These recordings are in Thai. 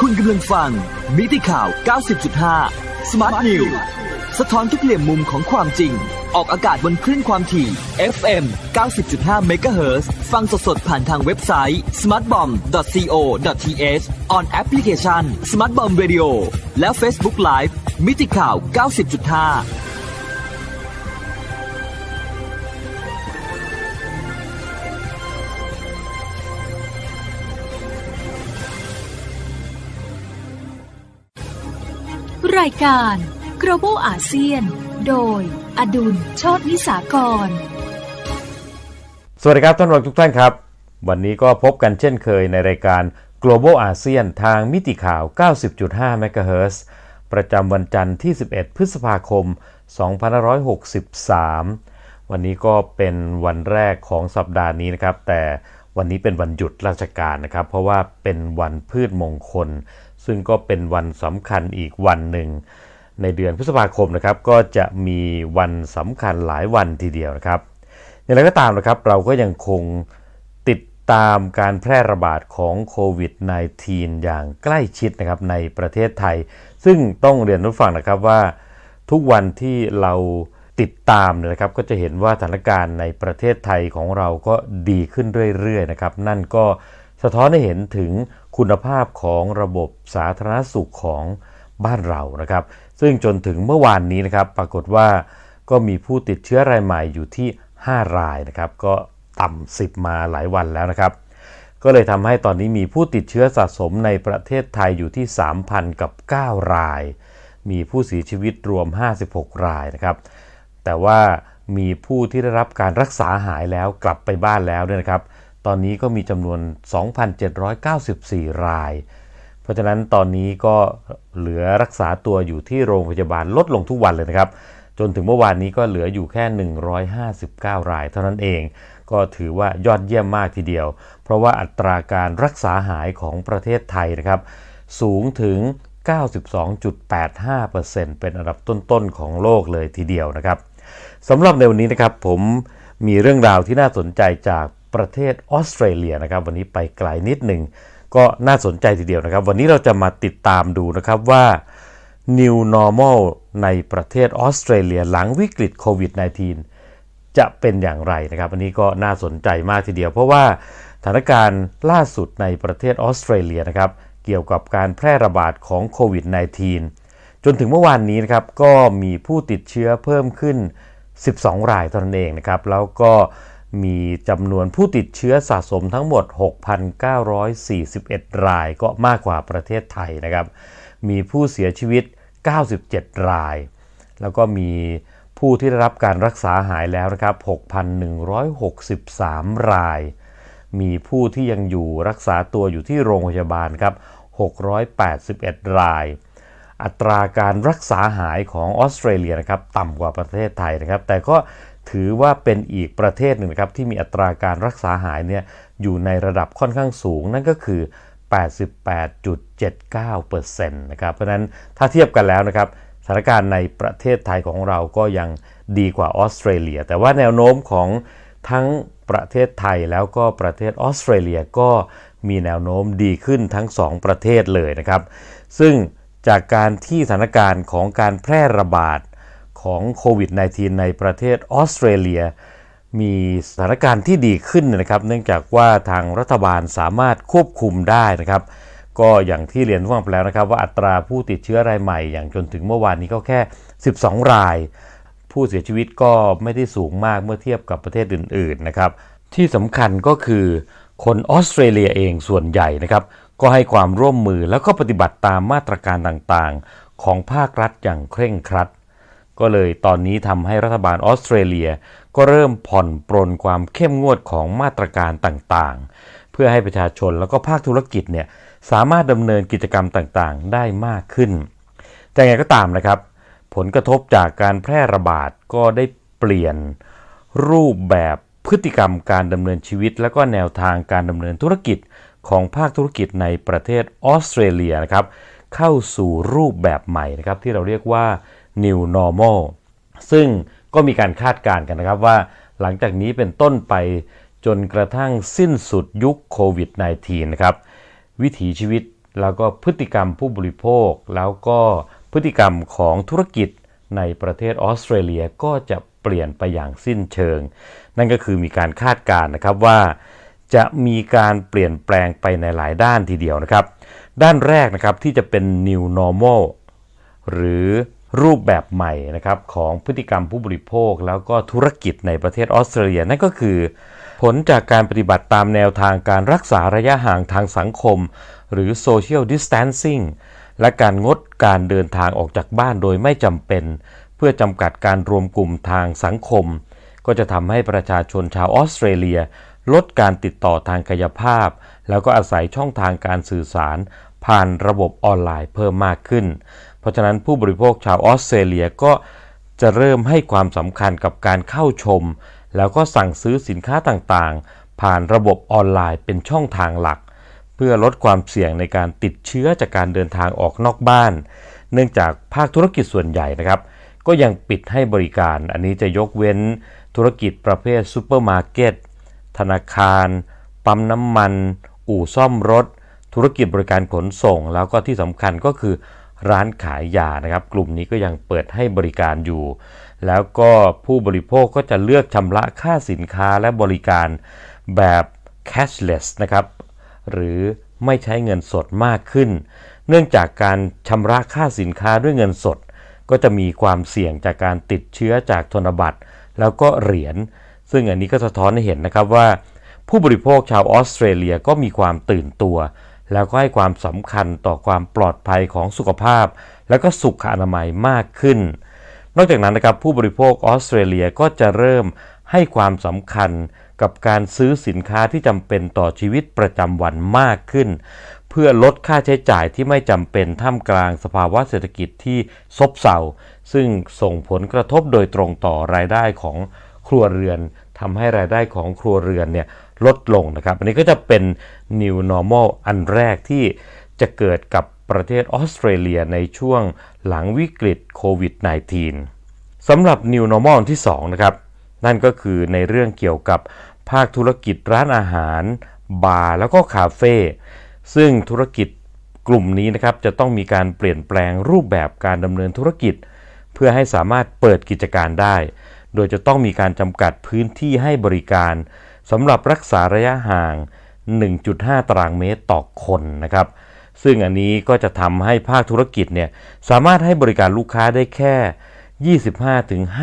คุณกำลังฟัง มิติข่าว 90.5 Smart News สะท้อนทุกเหลี่ยมมุมของความจริง ออกอากาศบนคลื่นความถี่ FM 90.5 MHz ฟังสดๆ ผ่านทางเว็บไซต์ smartbomb.co.th on application Smartbomb Radio และ Facebook Live มิติข่าว 90.5 รายการ Global อาเซียน โดย อดุลโชตนิสากร สวัสดีครับท่านผู้ชมทุกท่านครับ วันนี้ก็พบกันเช่นเคยในรายการ Global อาเซียนทางมิติข่าว 90.5 MHz ประจำวันจันทร์ที่ 11 พฤษภาคม 2563 วันนี้ก็เป็นวันแรกของสัปดาห์นี้นะครับ แต่วันนี้เป็นวันหยุดราชการนะครับ เพราะว่าเป็นวันพืชมงคล ซึ่งก็เป็นวันสำคัญอีกวันหนึ่ง ในเดือนพฤษภาคมนะครับก็จะมีวันสำคัญหลายวันทีเดียวนะครับอย่างไรก็ตามนะครับเราก็ยังคงติดตามการแพร่ระบาดของโควิด -19 อย่างใกล้ชิดนะครับในประเทศไทย ซึ่งต้องเรียนรู้ฟังนะครับว่า ทุกวันที่เราติดตามนะครับก็จะเห็นว่าสถานการณ์ในประเทศไทยของเราก็ดีขึ้นเรื่อยๆนะครับนั่นก็สะท้อนให้เห็นถึง คุณภาพของระบบสาธารณสุขของบ้านเรานะครับ ซึ่งจนถึงเมื่อวานนี้นะครับ ปรากฏว่าก็มีผู้ติดเชื้อรายใหม่อยู่ที่ 5 รายนะครับ ก็ต่ำ10 มาหลายวันแล้วนะครับ ก็เลยทำให้ตอนนี้มีผู้ติดเชื้อสะสมในประเทศไทยอยู่ที่ 3,000 กับ 9 ราย มีผู้เสียชีวิตรวม 56 รายนะครับ แต่ว่ามีผู้ที่ได้รับการรักษาหายแล้วกลับไปบ้านแล้วเนี่ยนะครับ ตอนนี้ก็มีจำนวน 2,794 ราย เพราะฉะนั้นตอนนี้ก็เหลือรักษาตัวอยู่ที่โรงพยาบาลลดลงทุกวันเลยนะครับ จนถึงเมื่อวานนี้ก็เหลืออยู่แค่ 159 ราย เท่านั้นเอง ก็ถือว่ายอดเยี่ยมมากทีเดียว เพราะว่าอัตราการรักษาหายของประเทศไทยนะครับ สูงถึง 92.85%เป็นอันดับต้นๆของโลกเลยทีเดียวนะครับสำหรับในวันนี้นะครับผมมีเรื่องราวที่น่าสนใจจาก ประเทศออสเตรเลียนะครับ วันนี้ไปไกลนิดหนึ่งก็น่าสนใจทีเดียวนะครับ วันนี้เราจะมาติดตามดูนะครับว่า New Normal ในประเทศออสเตรเลียหลังวิกฤตโควิด -19 จะเป็นอย่างไรนะครับอันนี้ก็น่าสนใจมากทีเดียว เพราะว่าสถานการณ์ล่าสุดในประเทศออสเตรเลียนะครับ เกี่ยวกับการแพร่ระบาดของโควิด -19 จนถึงเมื่อวานนี้นะครับก็มีผู้ติดเชื้อเพิ่มขึ้น 12 รายเท่านั้นเองนะครับ แล้วก็ มีจำนวนผู้ติดเชื้อสะสมทั้งหมด 6,941 รายก็มากกว่าประเทศไทยนะครับ มีผู้เสียชีวิต 97 ราย แล้วก็มีผู้ที่ได้รับการรักษาหายแล้วนะครับ 6,163 ราย มีผู้ที่ยังอยู่รักษาตัวอยู่ที่โรงพยาบาลครับ 681 ราย อัตราการรักษาหายของออสเตรเลียนะครับต่ำกว่าประเทศไทยนะครับ แต่ก็ ถือว่าเป็นอีกประเทศหนึ่งนะครับที่มีอัตราการรักษาหายเนี่ยอยู่ในระดับค่อนข้างสูง นั่นก็คือ 88.79%นะครับเพราะนั้นถ้าเทียบกันแล้วนะครับสถานการณ์ในประเทศไทยของเราก็ยังดีกว่าออสเตรเลีย แต่ว่าแนวโน้มของทั้งประเทศไทยแล้วก็ประเทศออสเตรเลียก็มีแนวโน้มดีขึ้นทั้ง 2 ประเทศเลยนะครับ ซึ่งจากการที่สถานการณ์ของการแพร่ระบาด ของโควิด -19 ในประเทศออสเตรเลีย มีสถานการณ์ที่ดีขึ้นนะครับ เนื่องจากว่าทางรัฐบาลสามารถควบคุมได้นะครับ ก็อย่างที่เรียนทุกท่านไปแล้วนะครับ ว่าอัตราผู้ติดเชื้อรายใหม่อย่างจนถึงเมื่อวานนี้ก็แค่ 12 ราย ผู้เสียชีวิตก็ไม่ได้สูงมากเมื่อเทียบกับประเทศอื่นๆนะครับ ที่สำคัญก็คือคนออสเตรเลียเองส่วนใหญ่นะครับก็ให้ความร่วมมือแล้วก็ปฏิบัติตามมาตรการต่างๆ ของภาครัฐอย่างเคร่งครัด ก็เลยตอนนี้ทำให้รัฐบาลออสเตรเลีย ก็เริ่มผ่อนปรนความเข้มงวดของมาตรการต่างๆ เพื่อให้ประชาชนแล้วก็ภาคธุรกิจเนี่ยสามารถดำเนินกิจกรรมต่างๆ ได้มากขึ้น แต่ไงก็ตามนะครับ ผลกระทบจากการแพร่ระบาดก็ได้เปลี่ยนรูปแบบพฤติกรรมการดำเนินชีวิต และก็แนวทางการดำเนินธุรกิจของภาคธุรกิจในประเทศออสเตรเลียนะครับเข้าสู่รูปแบบใหม่นะครับที่เราเรียกว่า New Normal ซึ่งก็มีการคาดการณ์กันนะครับว่าหลังจากนี้เป็นต้นไปจนกระทั่งสิ้นสุดยุคโควิด -19 นะครับ วิถีชีวิตแล้วก็พฤติกรรมผู้บริโภค แล้วก็พฤติกรรมของธุรกิจในประเทศออสเตรเลียก็จะเปลี่ยนไปอย่างสิ้นเชิง นั่นก็คือมีการคาดการณ์นะครับว่า จะมีการเปลี่ยนแปลงไปในหลายด้านทีเดียวนะครับ ด้านแรกนะครับที่จะเป็น new normal หรือ รูปแบบใหม่นะครับของพฤติกรรมผู้บริโภค แล้วก็ธุรกิจในประเทศออสเตรเลียนั่นก็คือ ผลจากการปฏิบัติตามแนวทางการรักษาระยะห่างทางสังคม หรือ social distancing และการงดการเดินทางออกจากบ้านโดยไม่จำเป็น เพื่อจำกัดการรวมกลุ่มทางสังคม ก็จะทำให้ประชาชนชาวออสเตรเลีย ลดการติดต่อทางกายภาพ แล้วก็อาศัยช่องทางการสื่อสาร ผ่านระบบออนไลน์เพิ่มมากขึ้น ราะฉะนั้นผู้บริโภคชาวออสเตรเลียก็จะเริ่มให้ความสำคัญกับการเข้าชม แล้วก็สั่งซื้อสินค้าต่างๆ ผ่านระบบออนไลน์เป็นช่องทางหลัก เพื่อลดความเสี่ยงในการติดเชื้อจากการเดินทางออกนอกบ้าน เนื่องจากภาคธุรกิจส่วนใหญ่นะครับ ก็ยังปิดให้บริการ อันนี้จะยกเว้นธุรกิจประเภทซูเปอร์มาร์เก็ตธนาคาร ปั๊มน้ำมัน อู่ซ่อมรถ ธุรกิจบริการขนส่ง แล้วก็ที่สำคัญก็คือ ร้านขายยานะครับ กลุ่มนี้ก็ยังเปิดให้บริการอยู่ แล้วก็ผู้บริโภคก็จะเลือกชำระค่าสินค้าและบริการแบบ cashless นะครับ หรือไม่ใช้เงินสดมากขึ้น เนื่องจากการชำระค่าสินค้าด้วยเงินสด ก็จะมีความเสี่ยงจากการติดเชื้อจากธนบัตร แล้วก็เหรียญ ซึ่งอันนี้ก็สะท้อนให้เห็นนะครับว่า ผู้บริโภคชาวออสเตรเลียก็มีความตื่นตัว แล้วก็ให้ความสำคัญต่อความปลอดภัยของสุขภาพ และก็สุขอนามัยมากขึ้น นอกจากนั้นนะครับผู้บริโภคออสเตรเลียก็จะเริ่มให้ความสำคัญกับการซื้อสินค้าที่จำเป็นต่อชีวิตประจำวันมากขึ้น เพื่อลดค่าใช้จ่ายที่ไม่จำเป็นท่ามกลางสภาวะเศรษฐกิจที่ซบเซาซึ่งส่งผลกระทบโดยตรงต่อรายได้ของครัวเรือน ทำให้รายได้ของครัวเรือนเนี่ยลดลงนะครับ อันนี้ก็จะเป็น new normal อันแรกที่จะเกิดกับประเทศออสเตรเลียในช่วงหลังวิกฤตโควิด -19 สำหรับ new normal ที่2นะครับ นั่นก็คือในเรื่องเกี่ยวกับภาคธุรกิจร้านอาหาร บาร์แล้วก็คาเฟ่ ซึ่งธุรกิจกลุ่มนี้นะครับจะต้องมีการเปลี่ยนแปลงรูปแบบการดำเนินธุรกิจ เพื่อให้สามารถเปิดกิจการได้ โดยจะต้องมีการจำกัดพื้นที่ให้บริการสำหรับรักษาระยะห่าง 1.5 ตารางเมตรต่อคนนะครับ ซึ่งอันนี้ก็จะทำให้ภาคธุรกิจเนี่ยสามารถให้บริการลูกค้าได้แค่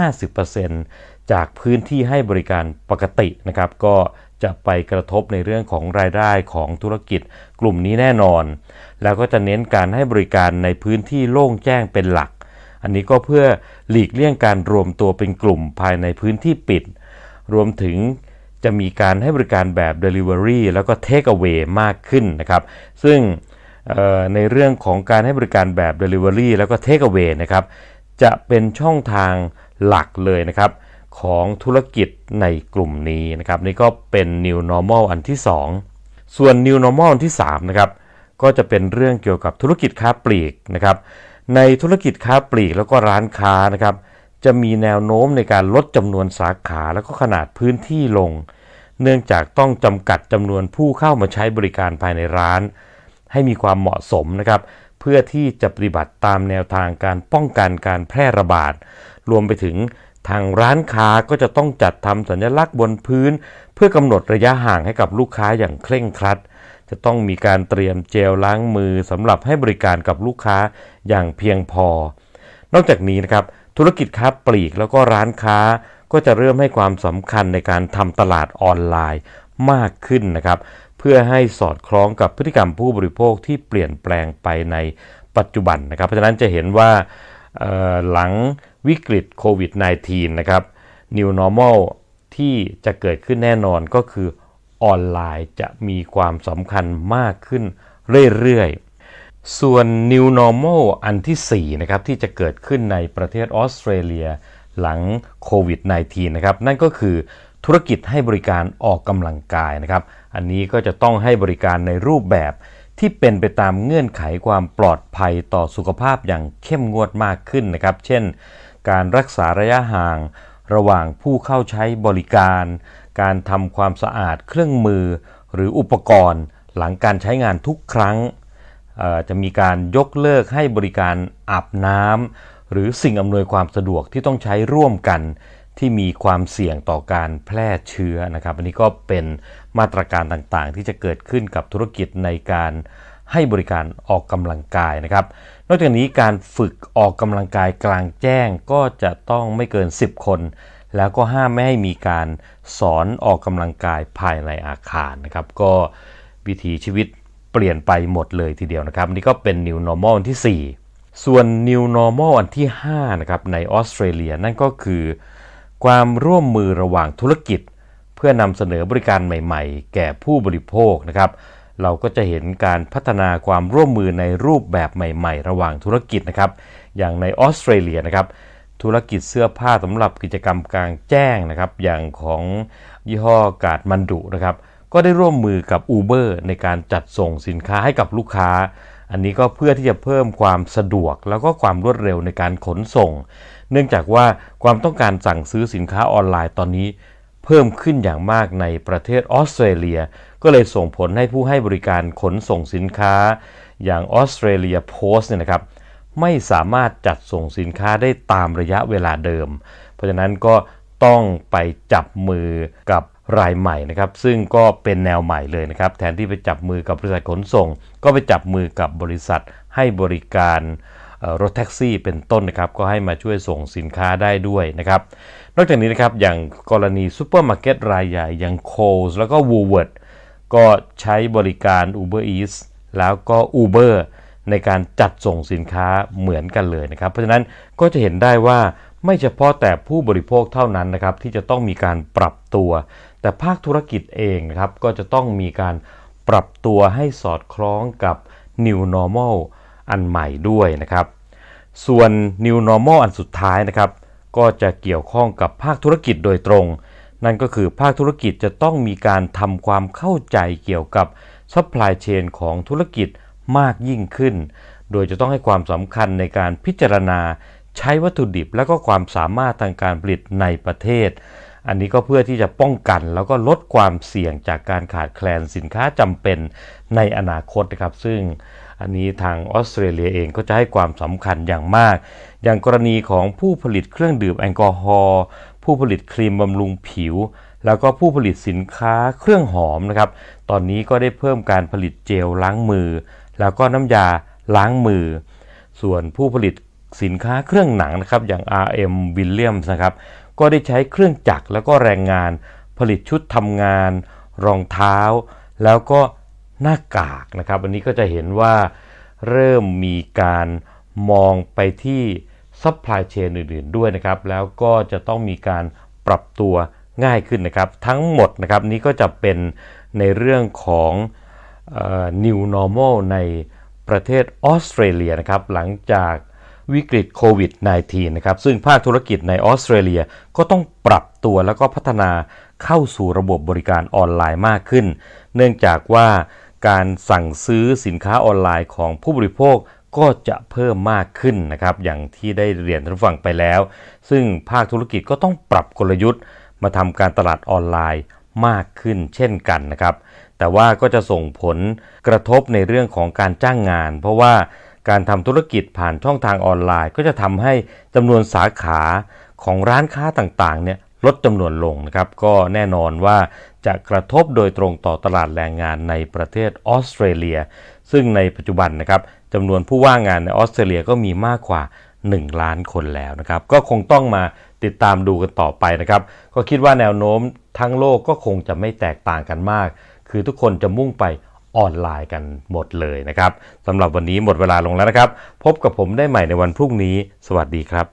25-50%จากพื้นที่ให้บริการปกตินะครับ ก็จะไปกระทบในเรื่องของรายได้ของธุรกิจกลุ่มนี้แน่นอน แล้วก็จะเน้นการให้บริการในพื้นที่โล่งแจ้งเป็นหลัก อันนี้ก็เพื่อหลีกเลี่ยงการรวมตัวเป็นกลุ่มภายในพื้นที่ปิด รวมถึงจะมีการให้บริการแบบ Delivery แล้วก็ Take Away มากขึ้นนะครับ ซึ่งในเรื่องของการให้บริการแบบ Delivery แล้วก็ Take Away นะครับ จะเป็นช่องทางหลักเลยนะครับของธุรกิจในกลุ่มนี้นะครับ นี่ก็เป็น New Normal อันที่ 2 ส่วน New Normal อันที่3นะครับก็จะเป็นเรื่องเกี่ยวกับธุรกิจค้าปลีกนะครับ ในธุรกิจค้าปลีกแล้วก็ร้านค้านะครับ จะมีแนวโน้มในการลดจำนวนสาขาแล้วก็ขนาดพื้นที่ลง เนื่องจากต้องจำกัดจำนวนผู้เข้ามาใช้บริการภายในร้าน ให้มีความเหมาะสมนะครับ เพื่อที่จะปฏิบัติตามแนวทางการป้องกันการแพร่ระบาด รวมไปถึงทางร้านค้าก็จะต้องจัดทำสัญลักษณ์บนพื้น เพื่อกำหนดระยะห่างให้กับลูกค้าอย่างเคร่งครัด จะต้องมีการเตรียมเจลล้างมือสำหรับให้บริการกับลูกค้าอย่างเพียงพอ นอกจากนี้นะครับธุรกิจค้าปลีกแล้วก็ร้านค้าก็จะเริ่มให้ความสำคัญในการทำตลาดออนไลน์มากขึ้นนะครับ เพื่อให้สอดคล้องกับพฤติกรรมผู้บริโภคที่เปลี่ยนแปลงไปในปัจจุบันนะครับ เพราะฉะนั้นจะเห็นว่าหลังวิกฤตโควิด -19 นะครับ New Normal ที่จะเกิดขึ้นแน่นอนก็คือ ออนไลน์จะมีความสำคัญมากขึ้นเรื่อยๆ ส่วน New Normal อันที่ 4 นะครับ ที่จะเกิดขึ้นในประเทศออสเตรเลียหลังโควิด -19 นะครับ นั่นก็คือธุรกิจให้บริการออกกำลังกายนะครับ อันนี้ก็จะต้องให้บริการในรูปแบบที่เป็นไปตามเงื่อนไขความปลอดภัยต่อสุขภาพอย่างเข้มงวดมากขึ้นนะครับ เช่น การรักษาระยะห่าง ระหว่างผู้เข้าใช้บริการ การทำความสะอาดเครื่องมือ หรืออุปกรณ์หลังการใช้งานทุกครั้ง จะมีการยกเลิกให้บริการอาบน้ำหรือสิ่งอำนวยความสะดวกที่ต้องใช้ร่วมกันที่มีความเสี่ยงต่อการแพร่เชื้อนะครับ อันนี้ก็เป็นมาตรการต่างๆ ที่จะเกิดขึ้นกับธุรกิจในการให้บริการออกกำลังกายนะครับ นอกจากนี้การฝึกออกกำลังกายกลางแจ้งก็จะต้องไม่เกิน 10 คน แล้วก็ห้ามไม่ให้มีการสอนออกกำลังกายภายในอาคารนะครับ ก็วิถีชีวิตเปลี่ยนไปหมดเลยทีเดียวนะครับนี่ก็เป็น New Normal อันที่ 4 ส่วน New Normal อันที่5นะครับในออสเตรเลียนั่นก็คือ ความร่วมมือระหว่างธุรกิจ เพื่อนำเสนอบริการใหม่ๆ แก่ผู้บริโภคนะครับเราก็จะเห็นการพัฒนาความร่วมมือในรูปแบบใหม่ ๆ ระหว่างธุรกิจนะครับ อย่างในออสเตรเลียนะครับ ธุรกิจเสื้อผ้าสำหรับกิจกรรมกลางแจ้งนะครับ อย่างของยี่ห้อกาดมันดุนะครับ ก็ได้ร่วมมือกับ Uber ในการจัดส่งสินค้าให้กับลูกค้า อันนี้ก็เพื่อที่จะเพิ่มความสะดวก แล้วก็ความรวดเร็วในการขนส่ง เนื่องจากว่าความต้องการสั่งซื้อสินค้าออนไลน์ตอนนี้ เพิ่มขึ้นอย่างมากในประเทศออสเตรเลีย ก็เลยส่งผลให้ผู้ให้บริการขนส่งสินค้า อย่างออสเตรเลียโพสต์เนี่ยนะครับ ไม่สามารถจัดส่งสินค้าได้ตามระยะเวลาเดิม เพราะฉะนั้นก็ต้องไปจับมือกับรายใหม่นะครับซึ่งก็เป็นแนวใหม่เลยนะครับแทนที่ไปจับมือกับบริษัทขนส่ง ก็ไปจับมือกับบริษัทให้บริการรถแท็กซี่เป็นต้นนะครับก็ให้มาช่วยส่งสินค้าได้ด้วยนะครับนอกจากนี้นะครับอย่างกรณีซูเปอร์มาร์เก็ตรายใหญ่อย่าง Coles แล้วก็ Woolworths ก็ใช้บริการ Uber Eats แล้วก็ Uber ในการจัดส่งสินค้าเหมือนกันเลยนะครับ เพราะฉะนั้นก็จะเห็นได้ว่าไม่เฉพาะแต่ผู้บริโภคเท่านั้นนะครับที่จะต้องมีการปรับตัว แต่ภาคธุรกิจเองนะครับก็จะต้องมีการปรับตัวให้สอดคล้องกับ New Normal อันใหม่ด้วยนะครับ ส่วน New Normal อันสุดท้ายนะครับก็จะเกี่ยวข้องกับภาคธุรกิจโดยตรง นั่นก็คือภาคธุรกิจจะต้องมีการทำความเข้าใจเกี่ยวกับ supply chain ของธุรกิจ มากยิ่งขึ้น โดยจะต้องให้ความสำคัญในการพิจารณาใช้วัตถุดิบและก็ความสามารถทางการผลิตในประเทศ อันนี้ก็เพื่อที่จะป้องกันแล้วก็ลดความเสี่ยงจากการขาดแคลนสินค้าจำเป็นในอนาคตนะครับ ซึ่งอันนี้ทางออสเตรเลียเองก็จะให้ความสำคัญอย่างมาก อย่างกรณีของผู้ผลิตเครื่องดื่มแอลกอฮอล์ผู้ผลิตครีมบำรุงผิว แล้วก็ผู้ผลิตสินค้าเครื่องหอมนะครับ ตอนนี้ก็ได้เพิ่มการผลิตเจลล้างมือ แล้วก็น้ำยาล้างมือ ส่วนผู้ผลิตสินค้าเครื่องหนังนะครับอย่าง RM Williams นะครับก็ได้ใช้เครื่องจักรแล้วก็แรงงานผลิตชุดทำงาน รองเท้า แล้วก็หน้ากากนะครับอันนี้ก็จะเห็นว่าเริ่มมีการมองไปที่ supply chain อื่นๆด้วยนะครับ แล้วก็จะต้องมีการปรับตัวง่ายขึ้นนะครับ ทั้งหมดนะครับนี้ก็จะเป็นในเรื่องของ New Normal ในประเทศออสเตรเลียนะครับหลังจากวิกฤตโควิด -19 นะครับซึ่งภาคธุรกิจในออสเตรเลียก็ต้องปรับตัวแล้วก็พัฒนาเข้าสู่ระบบบริการออนไลน์มากขึ้น เนื่องจากว่าการสั่งซื้อสินค้าออนไลน์ของผู้บริโภคก็จะเพิ่มมากขึ้นนะครับอย่างที่ได้เรียนท่านฟังไปแล้ว ซึ่งภาคธุรกิจก็ต้องปรับกลยุทธ์ มาทำการตลาดออนไลน์มากขึ้นเช่นกันนะครับ แต่ว่าก็จะส่งผลกระทบในเรื่องของการจ้างงาน เพราะว่าการทำธุรกิจผ่านช่องทางออนไลน์ ก็จะทำให้จำนวนสาขาของร้านค้าต่างๆเนี่ยลดจำนวนลงนะครับ ก็แน่นอนว่าจะกระทบโดยตรงต่อตลาดแรงงานในประเทศออสเตรเลีย ซึ่งในปัจจุบันนะครับจำนวนผู้ว่างงานในออสเตรเลียก็มีมากกว่า 1 ล้านคนแล้วนะครับ ก็คงต้องมาติดตามดูกันต่อไปนะครับ ก็คิดว่าแนวโน้มทั้งโลกก็คงจะไม่แตกต่างกันมาก คือทุกคนจะมุ่งไปออนไลน์กันหมดเลยนะครับสำหรับวันนี้หมดเวลาลงแล้วนะครับ พบกับผมได้ใหม่ในวันพรุ่งนี้ สวัสดีครับ